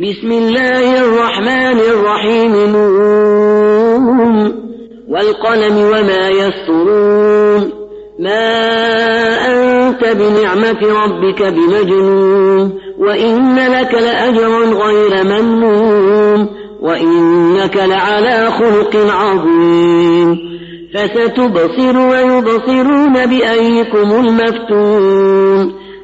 بسم الله الرحمن الرحيم. نون. والقلم وما يسطرون. ما أنت بنعمة ربك بمجنون. وإن لك لأجرا غير ممنون. وإنك لعلى خلق عظيم. فستبصر ويبصرون بأيكم المفتون.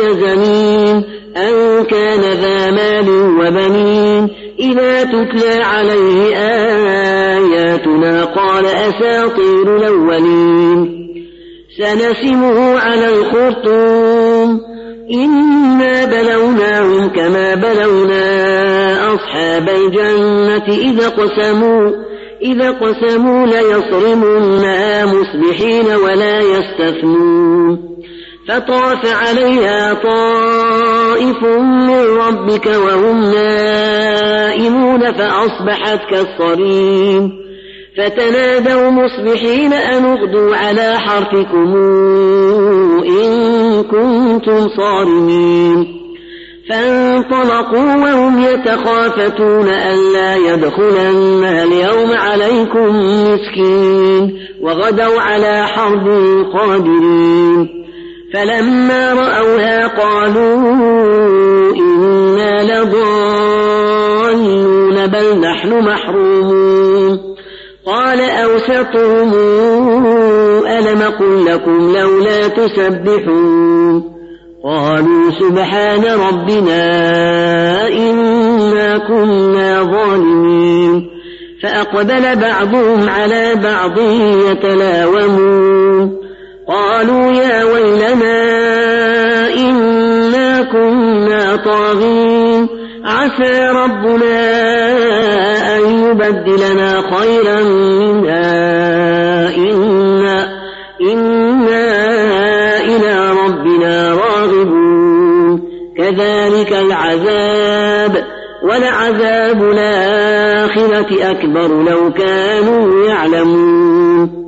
زمين أن كان ذا مال وبنين إذا تتلى عليه آياتنا قال أساطير الأولين سنسمه على الخرطوم إنا بلوناهم كما بلونا أصحاب الجنة إذا قسموا إذا قسموا ليصرمنها مصبحين ولا يستثنون فطاف عليها طائف من ربك وهم نائمون فأصبحت كالصريم فتنادوا مصبحين أن اغدوا على حرفكم إن كنتم صارمين فانطلقوا وهم يتخافتون ألا يدخلنها اليوم عليكم مسكين وغدوا على حرب قادرين فلما رأوها قالوا إنا لضالون بل نحن محرومون. قال أوسطهم ألم قل لكم لولا تسبحون؟ قالوا سبحان ربنا إنا كنا ظالمين. فأقبل بعضهم على بعض يتلاومون. قالوا يا ويلنا إنا كنا طاغين. عسى ربنا أن يبدلنا خيرا منها إنا, إنا إلى ربنا راغبون. كذلك العذاب ولعذاب الآخرة أكبر لو كانوا يعلمون.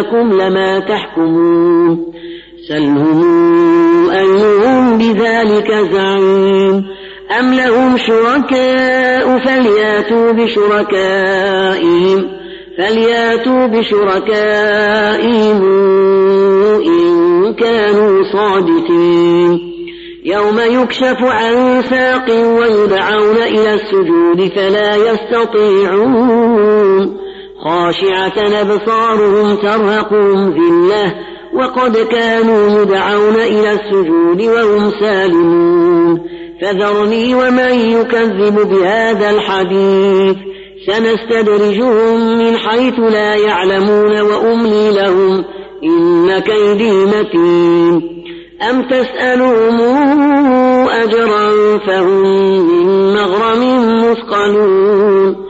إن لكم لما تحكمون. سلهم أيهم بذلك زعيم. أم لهم شركاء فلياتوا بشركائهم. فلياتوا بشركائهم إن كانوا صادقين. يوم يكشف عن ساق ويدعون إلى السجود فلا يستطيعون. خاشعة أبصارهم ترهقهم ذلة وقد كانوا يدعون إلى السجود وهم سالمون. فذرني ومن يكذب بهذا الحديث. سنستدرجهم من حيث لا يعلمون وأملي لهم إن كيدي متين. أم تسألهم أجرا فهم من مغرم مثقلون؟